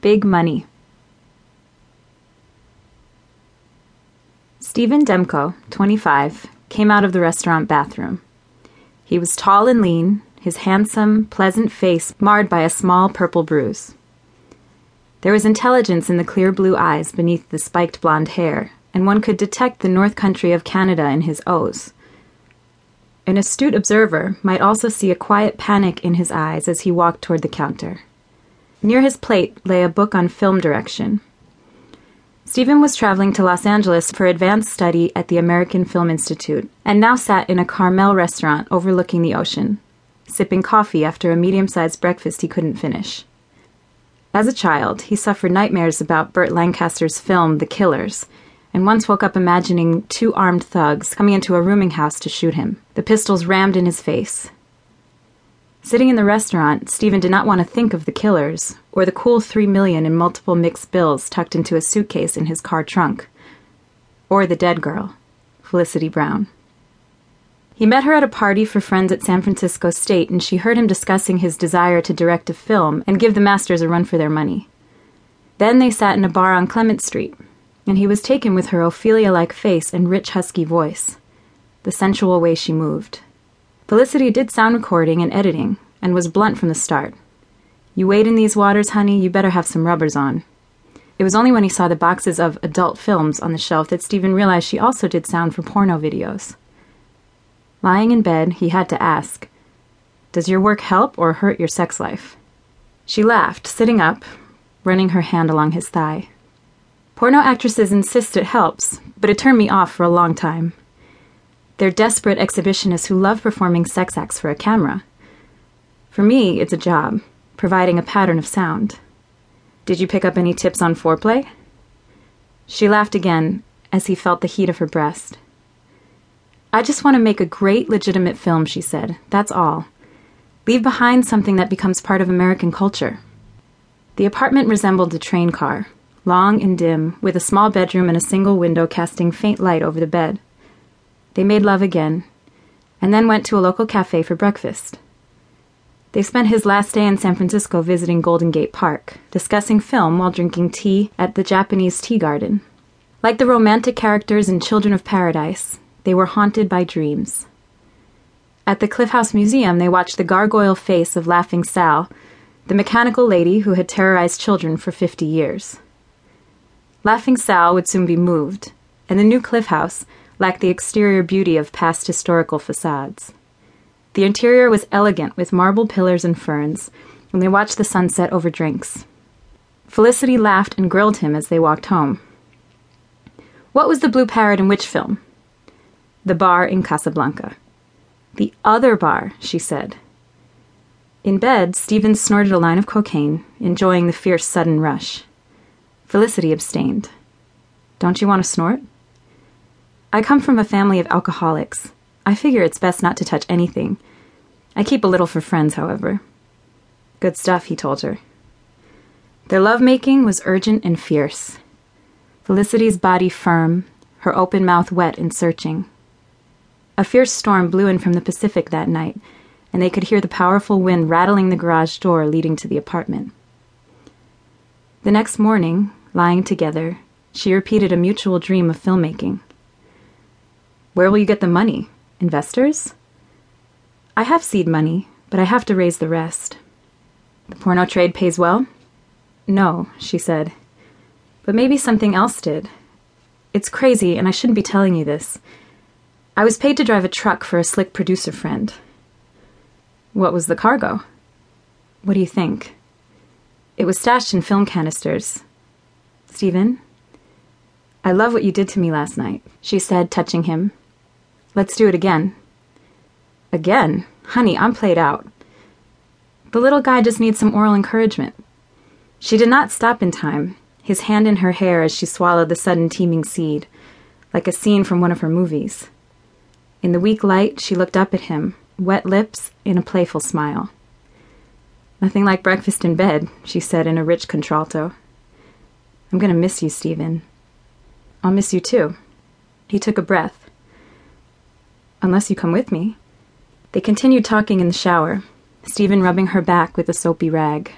Big Money. Stephen Demko, 25, came out of the restaurant bathroom. He was tall and lean, his handsome, pleasant face marred by a small purple bruise. There was intelligence in the clear blue eyes beneath the spiked blonde hair, and one could detect the North Country of Canada in his O's. An astute observer might also see a quiet panic in his eyes as he walked toward the counter. Near his plate lay a book on film direction. Stephen was traveling to Los Angeles for advanced study at the American Film Institute and now sat in a Carmel restaurant overlooking the ocean, sipping coffee after a medium sized breakfast he couldn't finish. As a child, he suffered nightmares about Burt Lancaster's film The Killers and once woke up imagining two armed thugs coming into a rooming house to shoot him, the pistols rammed in his face. Sitting in the restaurant, Stephen did not want to think of the killers or the cool three million in multiple mixed bills tucked into a suitcase in his car trunk, or the dead girl, Felicity Brown. He met her at a party for friends at San Francisco State, and she heard him discussing his desire to direct a film and give the masters a run for their money. Then they sat in a bar on Clement Street, and he was taken with her Ophelia like face and rich husky voice, the sensual way she moved. Felicity did sound recording and editing, and was blunt from the start. You wade in these waters, honey, you better have some rubbers on. It was only when he saw the boxes of adult films on the shelf that Stephen realized she also did sound for porno videos. Lying in bed, he had to ask, Does your work help or hurt your sex life? She laughed, sitting up, running her hand along his thigh. Porno actresses insist it helps, but it turned me off for a long time. They're desperate exhibitionists who love performing sex acts for a camera. For me, it's a job, providing a pattern of sound. Did you pick up any tips on foreplay? She laughed again as he felt the heat of her breast. I just want to make a great, legitimate film, she said. That's all. Leave behind something that becomes part of American culture. The apartment resembled a train car, long and dim, with a small bedroom and a single window casting faint light over the bed. They made love again, and then went to a local cafe for breakfast. They spent his last day in San Francisco visiting Golden Gate Park, discussing film while drinking tea at the Japanese tea garden. Like the romantic characters in Children of Paradise, they were haunted by dreams. At the Cliff House Museum, they watched the gargoyle face of Laughing Sal, the mechanical lady who had terrorized children for 50 years. Laughing Sal would soon be moved, and the new Cliff House lacked the exterior beauty of past historical facades. The interior was elegant with marble pillars and ferns, and they watched the sunset over drinks. Felicity laughed and grilled him as they walked home. What was the blue parrot in which film? The bar in Casablanca. The other bar, she said. In bed, Stephen snorted a line of cocaine, enjoying the fierce sudden rush. Felicity abstained. Don't you want to snort? I come from a family of alcoholics. I figure it's best not to touch anything. I keep a little for friends, however. Good stuff, he told her. Their lovemaking was urgent and fierce. Felicity's body firm, her open mouth wet and searching. A fierce storm blew in from the Pacific that night, and they could hear the powerful wind rattling the garage door leading to the apartment. The next morning, lying together, she repeated a mutual dream of filmmaking. Where will you get the money? Investors? I have seed money, but I have to raise the rest. The porno trade pays well? No, she said. But maybe something else did. It's crazy, and I shouldn't be telling you this. I was paid to drive a truck for a slick producer friend. What was the cargo? What do you think? It was stashed in film canisters. Stephen? I love what you did to me last night, she said, touching him. Let's do it again. Again? Honey, I'm played out. The little guy just needs some oral encouragement. She did not stop in time, his hand in her hair as she swallowed the sudden teeming seed, like a scene from one of her movies. In the weak light, she looked up at him, wet lips in a playful smile. Nothing like breakfast in bed, she said in a rich contralto. I'm going to miss you, Stephen. I'll miss you too. He took a breath unless you come with me. They continued talking in the shower, Stephen rubbing her back with a soapy rag.